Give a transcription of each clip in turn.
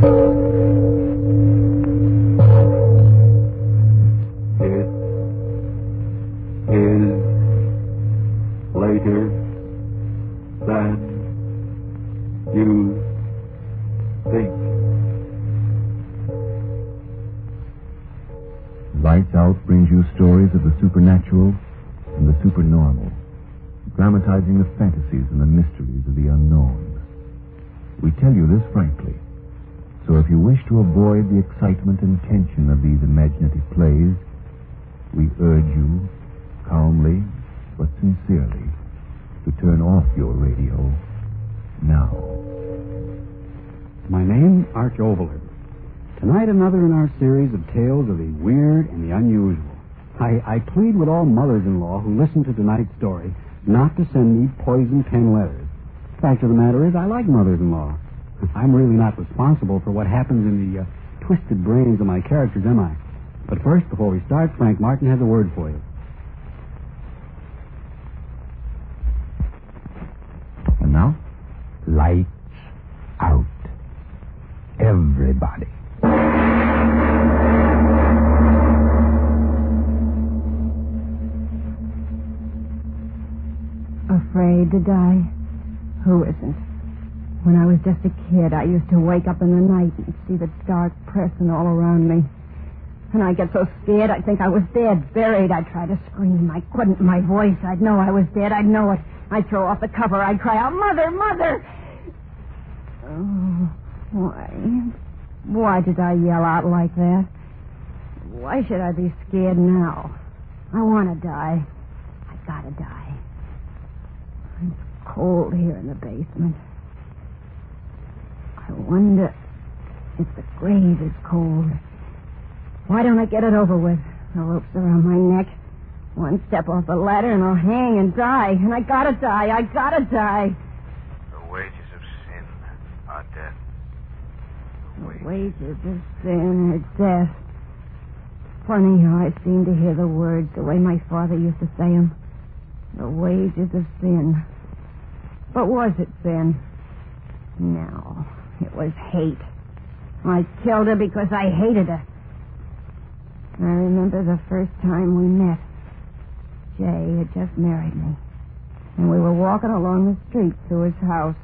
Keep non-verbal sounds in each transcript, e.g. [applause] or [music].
Thank you. Excitement and tension of these imaginative plays, we urge you, calmly but sincerely, to turn off your radio now. My name, Arch Oboler. Tonight, another in our series of tales of the weird and the unusual. I, I plead with all mothers-in-law who listen to tonight's story not to send me poison pen letters. The Fact of the matter is, I like mothers-in-law. I'm really not responsible for what happens in the uh, twisted brains of my characters, am I? But first, before we start, Frank Martin has a word for you. And now, lights out. Everybody. Afraid to die? Who isn't? When I was just a kid, I used to wake up in the night and see the dark pressing all around me. And I'd get so scared I'd think I was dead, buried. I'd try to scream. I couldn't. My voice, I'd know I was dead. I'd know it. I'd throw off the cover. I'd cry out, Mother, Mother! Oh, why? Why did I yell out like that? Why should I be scared now? I want to die. I've gotta die. It's cold here in the basement. I wonder if the grave is cold. Why don't I get it over with? The rope's around my neck. One step off the ladder and I'll hang and die. And I gotta die. I gotta die. The wages of sin are death. The wages of sin are death. Funny how I seem to hear the words the way my father used to say them. The wages of sin. But was it sin? No. It was hate. I killed her because I hated her. I remember the first time we met. Jay had just married me. And we were walking along the street to his house.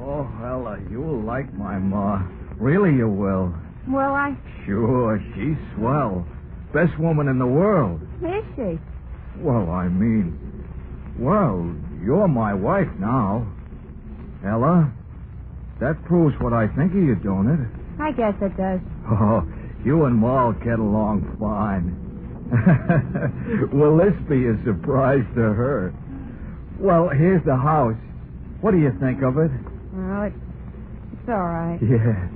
Oh, Ella, you'll like my ma. Really, you will. Well, I. Sure, she's swell. Best woman in the world. Is she? Well, I mean, well, you're my wife now. Ella, that proves what I think of you, don't it? I guess it does. Oh, you and Ma'll get along fine. [laughs] Will this be a surprise to her? Well, here's the house. What do you think of it? Oh, it's, it's all right. Yeah.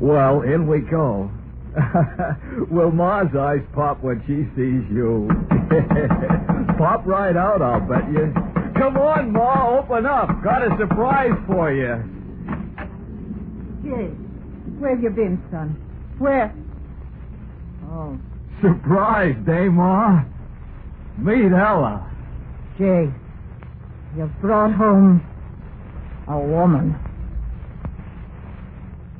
Well, in we go. [laughs] Will Ma's eyes pop when she sees you? [laughs] pop right out, I'll bet you. Come on, Ma, open up. Got a surprise for you. Jay, where have you been, son? Where? Oh, Surprise, eh, Ma? Meet Ella. Jay, you've brought home a woman.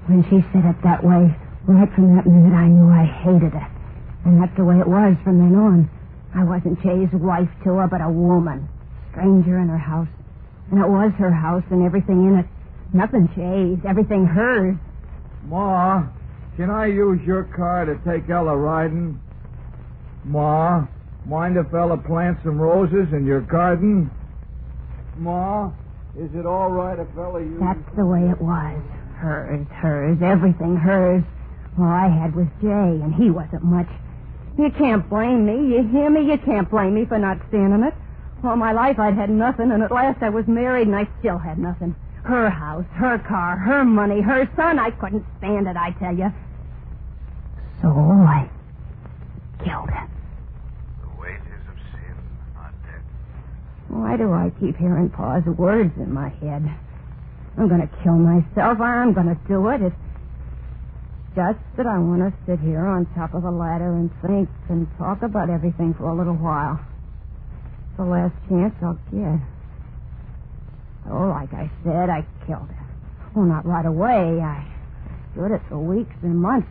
When she said it that way, right from that minute, I knew I hated her. And that's the way it was from then on. I wasn't Jay's wife to her, but a woman. Stranger in her house. And it was her house and everything in it. Nothing Jay's, everything hers. Ma, can I use your car to take Ella riding? Ma, mind if Ella plants some roses in your garden? Ma, is it all right if Ella uses... That's the way it was. Hers, hers, everything hers. All I had was Jay, and he wasn't much. You can't blame me. You hear me? You can't blame me for not standing it. All my life I'd had nothing, and at last I was married, and I still had nothing. Her house, her car, her money, her son. I couldn't stand it, I tell you. So I killed her. The wages of sin are death. Why do I keep hearing Pa's words in my head? I'm going to kill myself. I'm going to do it. It's just that I want to sit here on top of a ladder and think and talk about everything for a little while. It's the last chance I'll get. Oh, like I said, I killed her. Well, not right away. I stood it for weeks and months.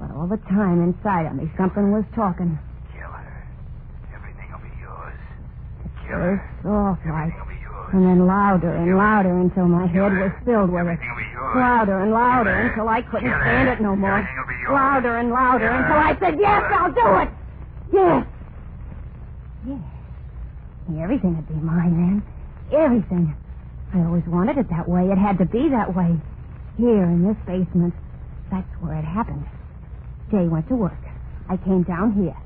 But all the time inside of me, something was talking. Kill her. Everything will be yours. Kill First her. soft like, Everything will be yours. and then louder and louder until my head was filled with it. Everything will be yours. Louder and louder until I couldn't stand it no more. Everything will be yours. Louder and louder until I said, yes, I'll do it. Yes. Everything would be mine then. Everything. I always wanted it that way. It had to be that way. Here in this basement. That's where it happened. Jay went to work. I came down here.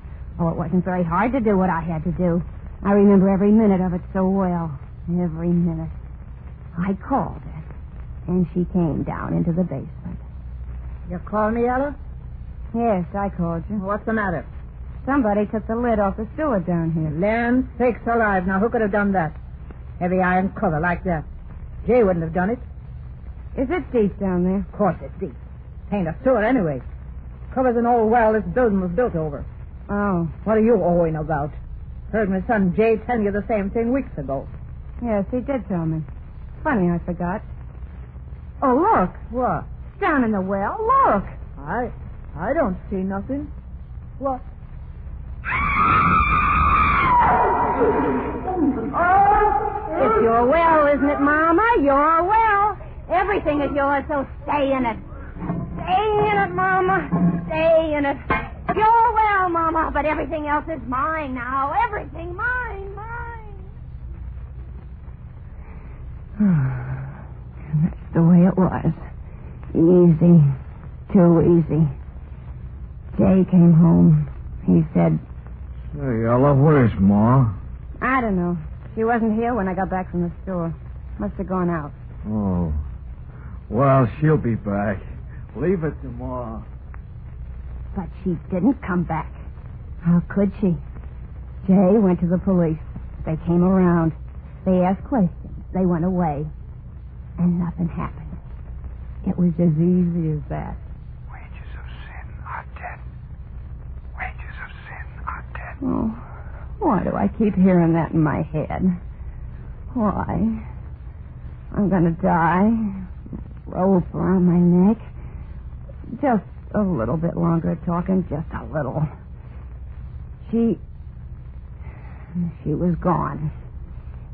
Oh, it wasn't very hard to do what I had to do. I remember every minute of it so well. Every minute. I called her, and she came down into the basement. You called me, Ella? Yes, I called you. What's the matter? Somebody took the lid off the sewer down here. Land sakes alive. Now, who could have done that? Heavy iron cover like that. Jay wouldn't have done it. Is it deep down there? Of course it's deep. Ain't a sewer anyway. Covers an old well this building was built over. Oh, What are you owing about? Heard my son Jay tell you the same thing weeks ago. yes, he did tell me. Funny, I forgot. Oh, look. What? Down in the well. Look. I I don't see nothing. What? Oh, it's your well, isn't it, Mama? Your well. Everything is yours, so stay in it. Stay in it, Mama. Stay in it. Your well, Mama, but everything else is mine now. Everything mine, mine. [sighs] and that's the way it was. Easy. Too easy. Jay came home. He said, Say, Ella, where's Ma? I don't know. She wasn't here when I got back from the store. Must have gone out. Oh. Well, she'll be back. Leave it to Ma. But she didn't come back. How could she? Jay went to the police. They came around. They asked questions. They went away. And nothing happened. It was as easy as that. Wages of sin are death. Wages of sin are death. Oh, why do I keep hearing that in my head? Why? I'm gonna die. Rope around my neck. Just a little bit longer talking, just a little. She. She was gone.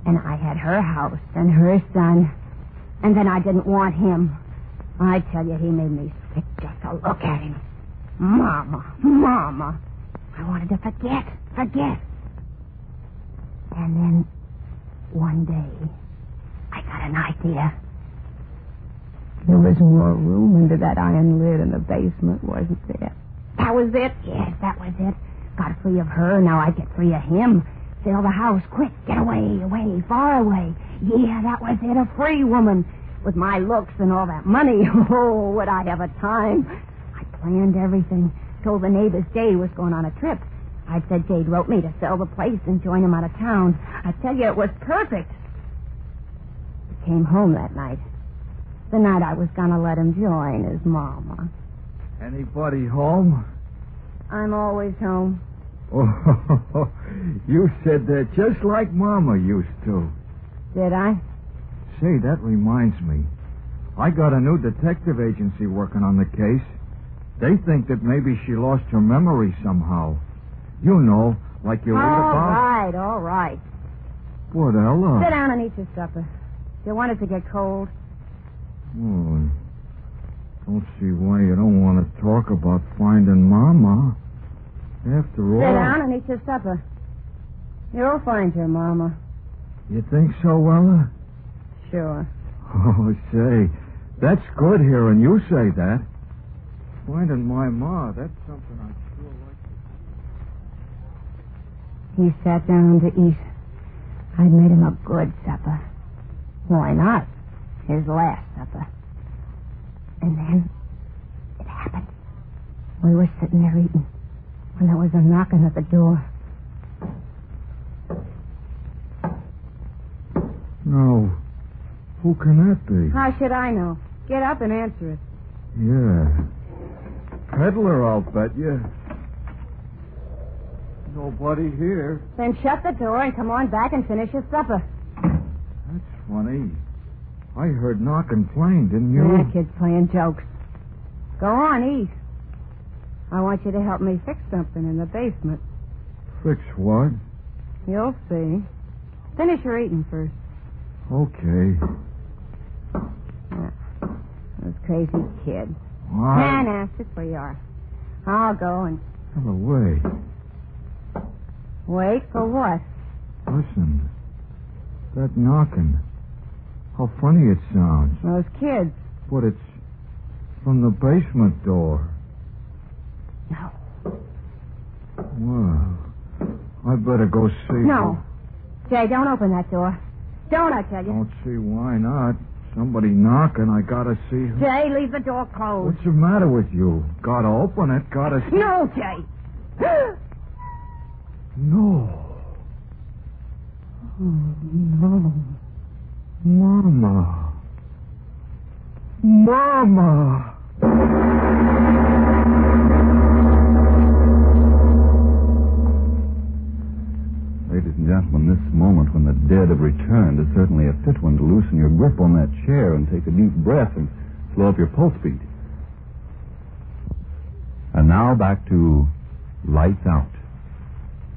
And I had her house and her son. And then I didn't want him. I tell you, he made me sick just to look at him. Mama, Mama. I wanted to forget, forget. And then, one day, I got an idea. There was more room under that iron lid in the basement, wasn't there? That was it. Yes, that was it. Got free of her, now I get free of him. Fill the house, quick, get away, away, far away. Yeah, that was it, a free woman. With my looks and all that money, [laughs] oh, would I have a time? I planned everything. Told the neighbors Jade was going on a trip. I said Jade wrote me to sell the place and join him out of town. I tell you, it was perfect. He came home that night. The night I was going to let him join his mama. Anybody home? I'm always home. Oh, [laughs] you said that just like Mama used to. Did I? Say, that reminds me. I got a new detective agency working on the case. They think that maybe she lost her memory somehow. You know, like you read all about. right, all right. What, Ella? Sit down and eat your supper. You want it to get cold? Oh, don't see why you don't want to talk about finding Mama. After all. Sit down and eat your supper. You'll find your mama. You think so, Ella? Sure. [laughs] Oh, say, that's good hearing you say that. Finding my ma, that's something I'd sure like. to He sat down to eat. I'd made him a good supper. Why not? His last supper. And then it happened. We were sitting there eating when there was a knocking at the door. No. Who can that be? How should I know? Get up and answer it. Yeah. Peddler, I'll bet you. Nobody here. Then shut the door and come on back and finish your supper. That's funny. I heard knocking plain, didn't you? Yeah, kid's playing jokes. Go on, eat. I want you to help me fix something in the basement. Fix what? You'll see. Finish your eating first. Okay. Those crazy kids. All Nah, nah, sit where you are. I'll go and Have a way. wait for what? Listen. That knocking. How funny it sounds. Those kids. But it's from the basement door. No. Well, I better go see. No. Jay, don't open that door. Don't, I tell you. Don't see why not. Somebody knocking. I gotta see her. Jay, leave the door closed. What's the matter with you? Gotta open it. Gotta see. No, Jay. No. [gasps] Oh, no. Mama. Mama. Gentlemen, this moment when the dead have returned is certainly a fit one to loosen your grip on that chair and take a deep breath and slow up your pulse beat. And now back to Lights Out.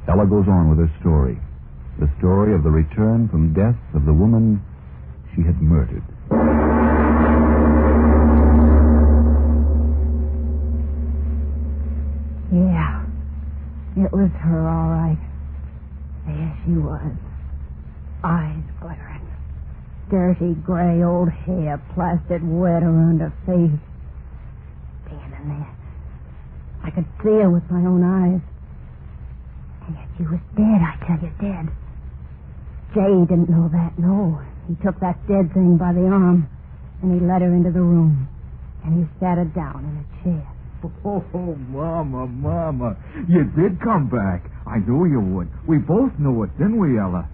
Ella goes on with her story. The story of the return from death of the woman she had murdered. Yeah. It was her, all right. She was. Eyes glaring. Dirty gray old hair plastered wet around her face. Standing there. I could see her with my own eyes. And yet she was dead, I tell you, dead. Jay didn't know that, no. He took that dead thing by the arm, and he led her into the room. And he sat her down in a chair. [laughs] Oh, Mama, Mama. You did come back. I knew you would. We both knew it, didn't we, Ella?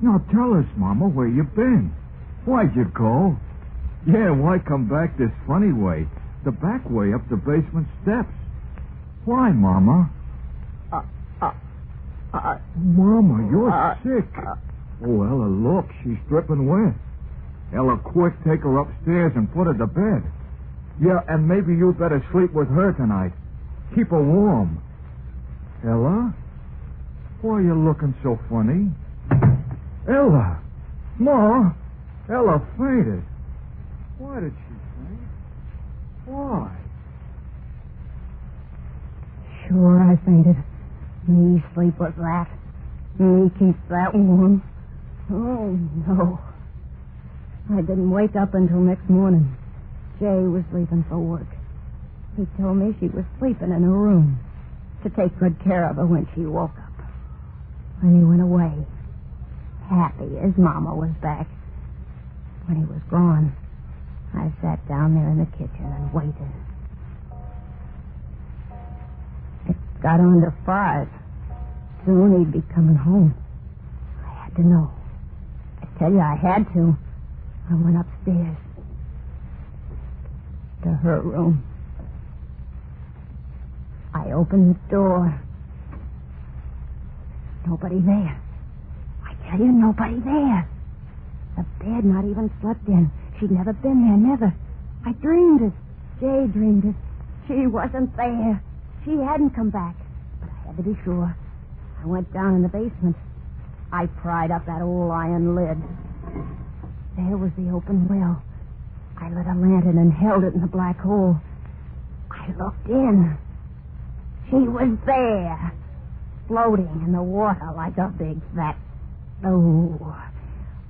Now tell us, Mama, where you been. Why'd you go? Yeah, why come back this funny way? The back way up the basement steps. Why, Mama? Uh, uh, uh, Mama, you're Uh, sick. oh, Ella, look, she's dripping wet. Ella, quick, take her upstairs and put her to bed. Yeah, and maybe you'd better sleep with her tonight. Keep her warm. Ella? Why are you looking so funny? Ella! Ma! Ella fainted. Why did she faint? Why? Sure, I fainted. Me sleep with that. Me keep that warm. Oh, no. I didn't wake up until next morning. Jay was leaving for work. He told me she was sleeping in her room to take good care of her when she woke up. When he went away, happy his mama was back. When he was gone, I sat down there in the kitchen and waited. It got on to five. Soon he'd be coming home. I had to know. I tell you, I had to. I went upstairs to her room. I opened the door. Nobody there. I tell you, nobody there. The bed not even slept in. She'd never been there, never. I dreamed it. Jay dreamed it. She wasn't there. She hadn't come back. But I had to be sure. I went down in the basement. I pried up that old iron lid. There was the open well. I lit a lantern and held it in the black hole. I looked in. She was there, floating in the water like a big fat. Oh,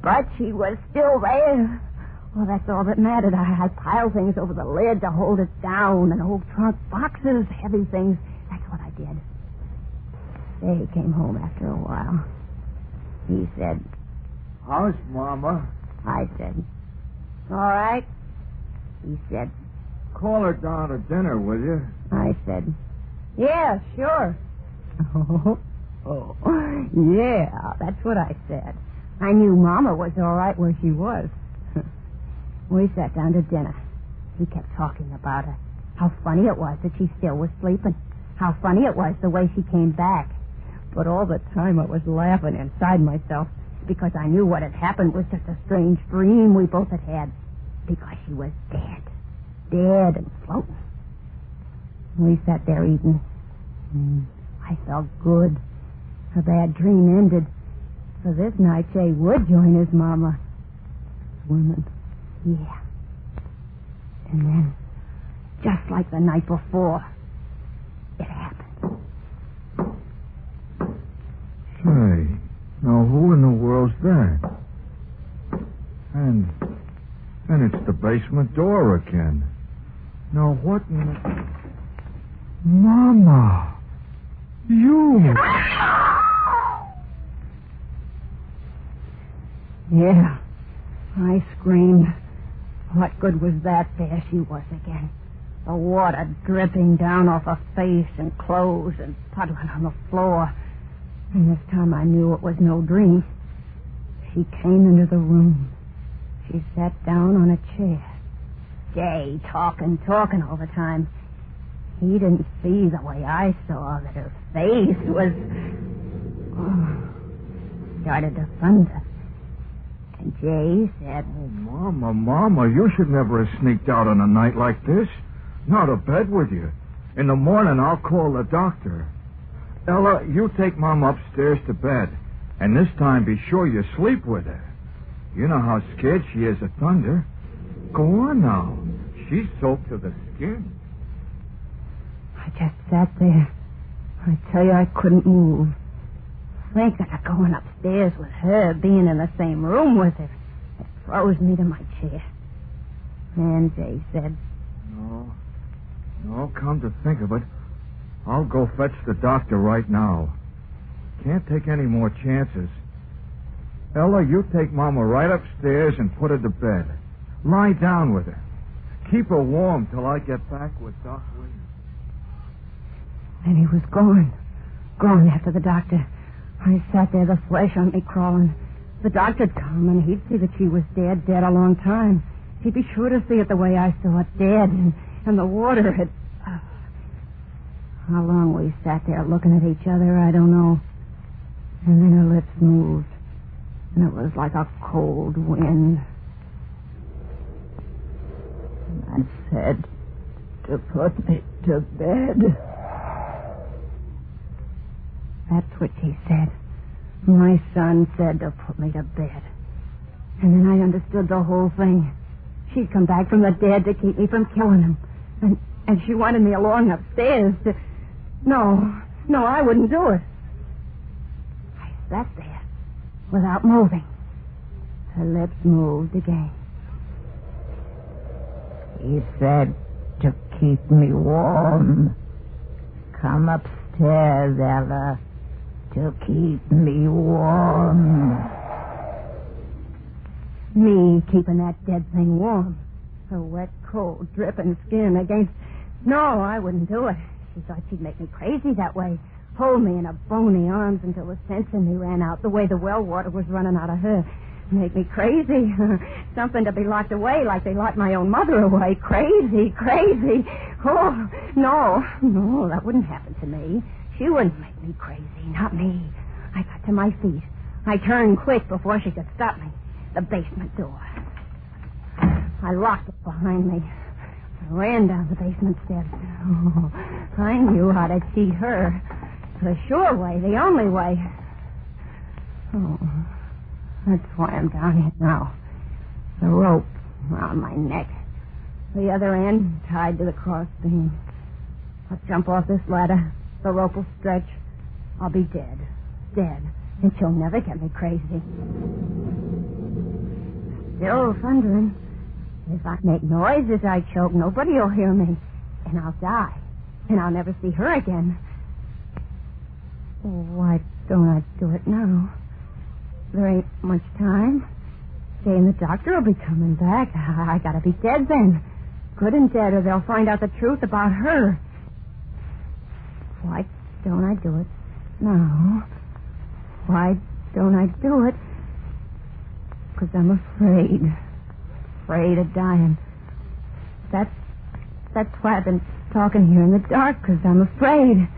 but she was still there. Well, that's all that mattered. I, I piled things over the lid to hold it down, and old trunk boxes, heavy things. That's what I did. They came home after a while. He said, How's Mama? I said, all right. He said, Call her down to dinner, will you? I said, yeah, sure. Oh, [laughs] oh, yeah, that's what I said. I knew Mama was all right where she was. [laughs] we sat down to dinner. He kept talking about her. How funny it was that she still was sleeping. How funny it was the way she came back. But all the time I was laughing inside myself because I knew what had happened was just a strange dream we both had had. Because she was dead. Dead and floating. We sat there eating. Mm, I felt good. Her bad dream ended. So this night Jay would join his mama. Swimming. Yeah. And then, just like the night before, it happened. Say, now who in the world's that? And, and it's the basement door again. Now what in the... Mama! You! Yeah. I screamed. What good was that? There she was again. The water dripping down off her face and clothes and puddling on the floor. And this time I knew it was no dream. She came into the room. She sat down on a chair. Jay talking, talking all the time. He didn't see the way I saw that her face was. Oh, started to thunder. And Jay said, Oh, Mama, Mama, you should never have sneaked out on a night like this. Not to bed with you. In the morning, I'll call the doctor. Ella, you take Mom upstairs to bed. And this time, be sure you sleep with her. You know how scared she is of thunder. Go on now. She's soaked to the skin. Just sat there. I tell you, I couldn't move. Thinking of going upstairs with her, being in the same room with her, it froze me to my chair. And Jay said, No. No, come to think of it, I'll go fetch the doctor right now. Can't take any more chances. Ella, you take Mama right upstairs and put her to bed. Lie down with her. Keep her warm till I get back with Doc. And he was gone. Gone after the doctor. I sat there, the flesh on me crawling. The doctor'd come, and he'd see that she was dead, dead a long time. He'd be sure to see it the way I saw it, dead, and, and the water had... Uh, how long we sat there looking at each other, I don't know. And then her lips moved, and it was like a cold wind. And I said to put me to bed. That's what she said. My son said to put me to bed. And then I understood the whole thing. She'd come back from the dead to keep me from killing him. And and she wanted me along upstairs to No, no, I wouldn't do it. I sat there without moving. Her lips moved again. He said to keep me warm. Come upstairs, Ella, to keep me warm. Me keeping that dead thing warm. Her wet, cold, dripping skin against. No, I wouldn't do it. She thought she'd make me crazy that way. Hold me in her bony arms until the sense in me ran out, the way the well water was running out of her. Make me crazy. [laughs] Something to be locked away like they locked my own mother away. Crazy, crazy. Oh, no, no, that wouldn't happen to me. She wouldn't make me crazy, not me. I got to my feet. I turned quick before she could stop me. The basement door. I locked it behind me. I ran down the basement steps. Oh, I knew how to cheat her. The sure way, the only way. Oh, that's why I'm down here now. The rope around my neck. The other end tied to the crossbeam. I'll jump off this ladder. The rope will stretch. I'll be dead. Dead. And she'll never get me crazy. Still thundering. If I make noises, I choke, nobody'll hear me. And I'll die. And I'll never see her again. Why don't I do it now? There ain't much time. Jay and the doctor will be coming back. I gotta be dead then. Good and dead, or they'll find out the truth about her. Why don't I do it now? Why don't I do it? Because I'm afraid. Afraid of dying. That's, that's why I've been talking here in the dark, because I'm afraid.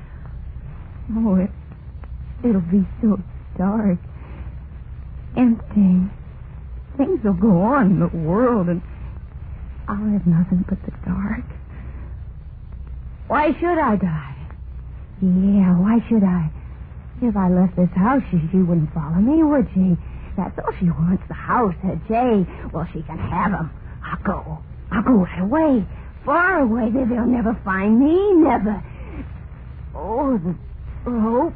Oh, it, it'll be so dark. Empty. Things will go on in the world, and I'll have nothing but the dark. Why should I die? Yeah, why should I? If I left this house, she, she wouldn't follow me, would she? That's all she wants, the house, her Jay. Well, she can have him. I'll go. I'll go right away. Far away. They, they'll never find me. Never. Oh, the rope.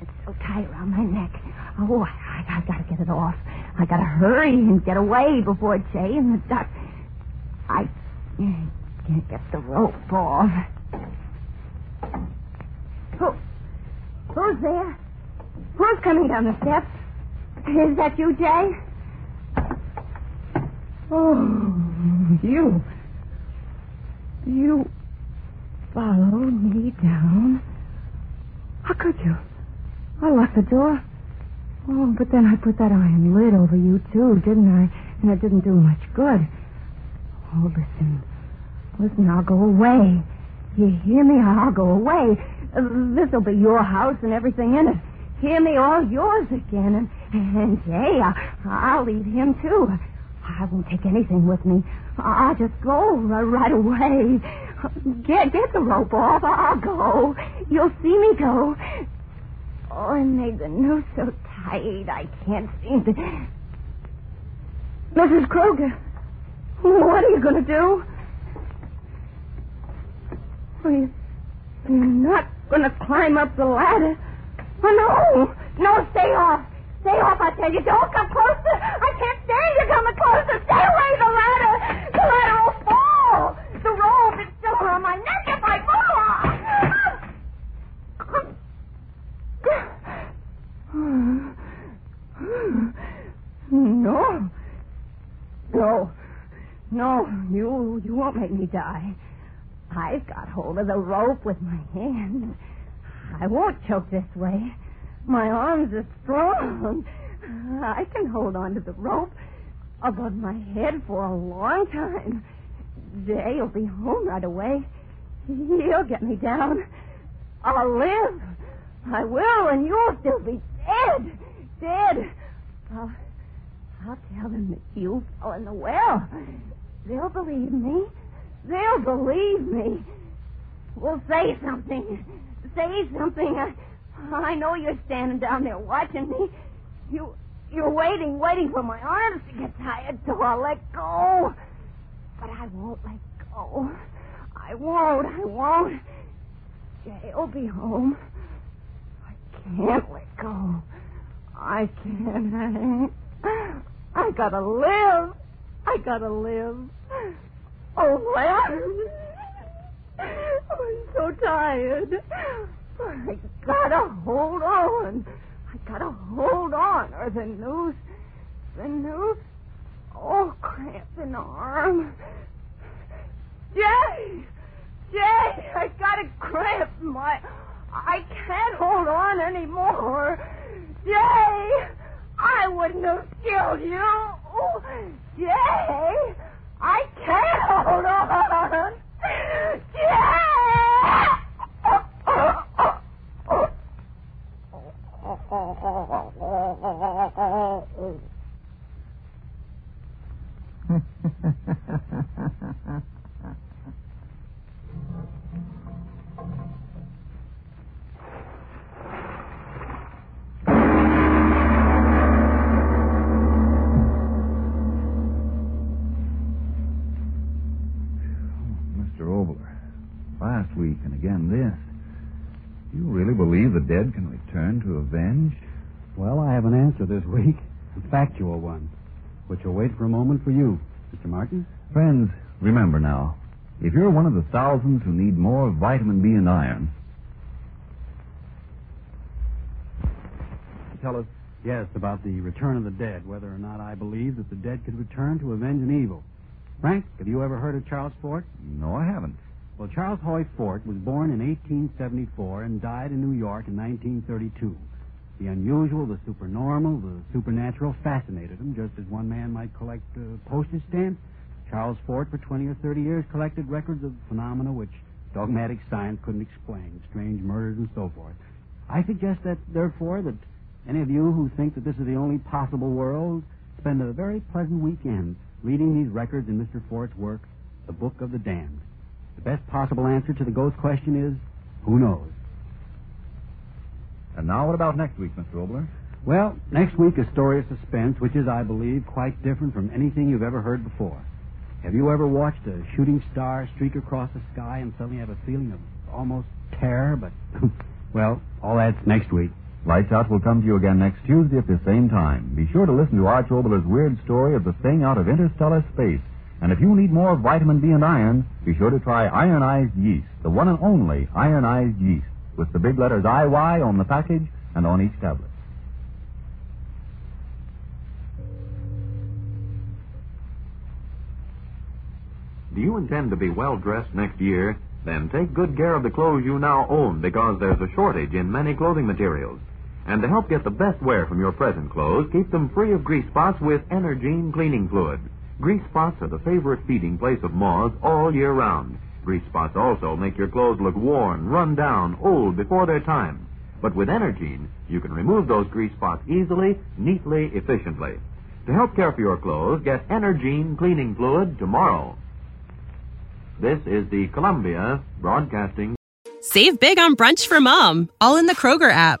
It's so tight around my neck. Oh, I, I, I gotta get it off. I gotta hurry and get away before Jay and the duck. I can't get the rope off. Who? Who's there? Who's coming down the steps? Is that you, Jay? Oh, you. You followed me down. How could you? I locked the door. Oh, but then I put that iron lid over you, too, didn't I? And it didn't do much good. Oh, listen. Listen, I'll go away. You hear me? I'll go away. This'll be your house and everything in it. Hear me? All yours again. And, and Jay, I, I'll leave him, too. I won't take anything with me. I'll just go right away. Get get the rope off. I'll go. You'll see me go. Oh, and made the noose so tight I can't seem to. Mrs. Kruger, what are you going to do? Are you, you're not to climb up the ladder? Oh, no. No, stay off. Stay off, I tell you. Don't come closer. I can't stand you coming closer. Stay away, the ladder. The ladder will fall. The rope is still around my neck if I fall. off. No. No. No, you you won't make me die. I've got hold of the rope with my hand. I won't choke this way. My arms are strong. I can hold on to the rope above my head for a long time. Jay'll be home right away. He'll get me down. I'll live. I will, and you'll still be dead. Dead. I'll, I'll tell them that you fell in the well. They'll believe me. They'll believe me. Well, say something. Say something. I, I know you're standing down there watching me. You, you're waiting, waiting for my arms to get tired, so I'll let go. But I won't let go. I won't. I won't. Jay'll be home. I can't let go. I can't. I gotta live. I gotta live. Oh, well. I'm so tired. I gotta hold on. I gotta hold on, or the noose, the noose. Oh, cramp in arm. Jay, Jay, I gotta cramp my. I can't hold on anymore. Jay, I wouldn't have killed you. Oh, Jay, I can't hold on. Jay! And again this. Do you really believe the dead can return to avenge? Well, I have an answer this week, a factual one, which will wait for a moment for you, Mr. Martin. Friends, remember now, if you're one of the thousands who need more vitamin B and iron, tell us. Yes, about the return of the dead, whether or not I believe that the dead could return to avenge an evil. Frank, have you ever heard of Charles Fort? No, I haven't. Well, Charles Hoy Fort was born in 1874 and died in New York in 1932. The unusual, the supernormal, the supernatural fascinated him, just as one man might collect uh, postage stamps. Charles Fort, for 20 or 30 years, collected records of phenomena which dogmatic science couldn't explain, strange murders and so forth. I suggest that, therefore, that any of you who think that this is the only possible world spend a very pleasant weekend reading these records in Mr. Fort's work, The Book of the Damned. Best possible answer to the ghost question is, who knows? And now, what about next week, Mr. Oboler? Well, next week a story of suspense, which is, I believe, quite different from anything you've ever heard before. Have you ever watched a shooting star streak across the sky and suddenly have a feeling of almost terror? But, [laughs] well, all that's next week. Lights Out will come to you again next Tuesday at the same time. Be sure to listen to Arch Oboler's weird story of the thing out of interstellar space. And if you need more vitamin B and iron, be sure to try ironized yeast, the one and only ironized yeast, with the big letters IY on the package and on each tablet. Do you intend to be well dressed next year? Then take good care of the clothes you now own because there's a shortage in many clothing materials. And to help get the best wear from your present clothes, keep them free of grease spots with Energine cleaning fluid. Grease spots are the favorite feeding place of moths all year round. Grease spots also make your clothes look worn, run down, old before their time. But with Energine, you can remove those grease spots easily, neatly, efficiently. To help care for your clothes, get Energine cleaning fluid tomorrow. This is the Columbia Broadcasting. Save big on brunch for mom, all in the Kroger app.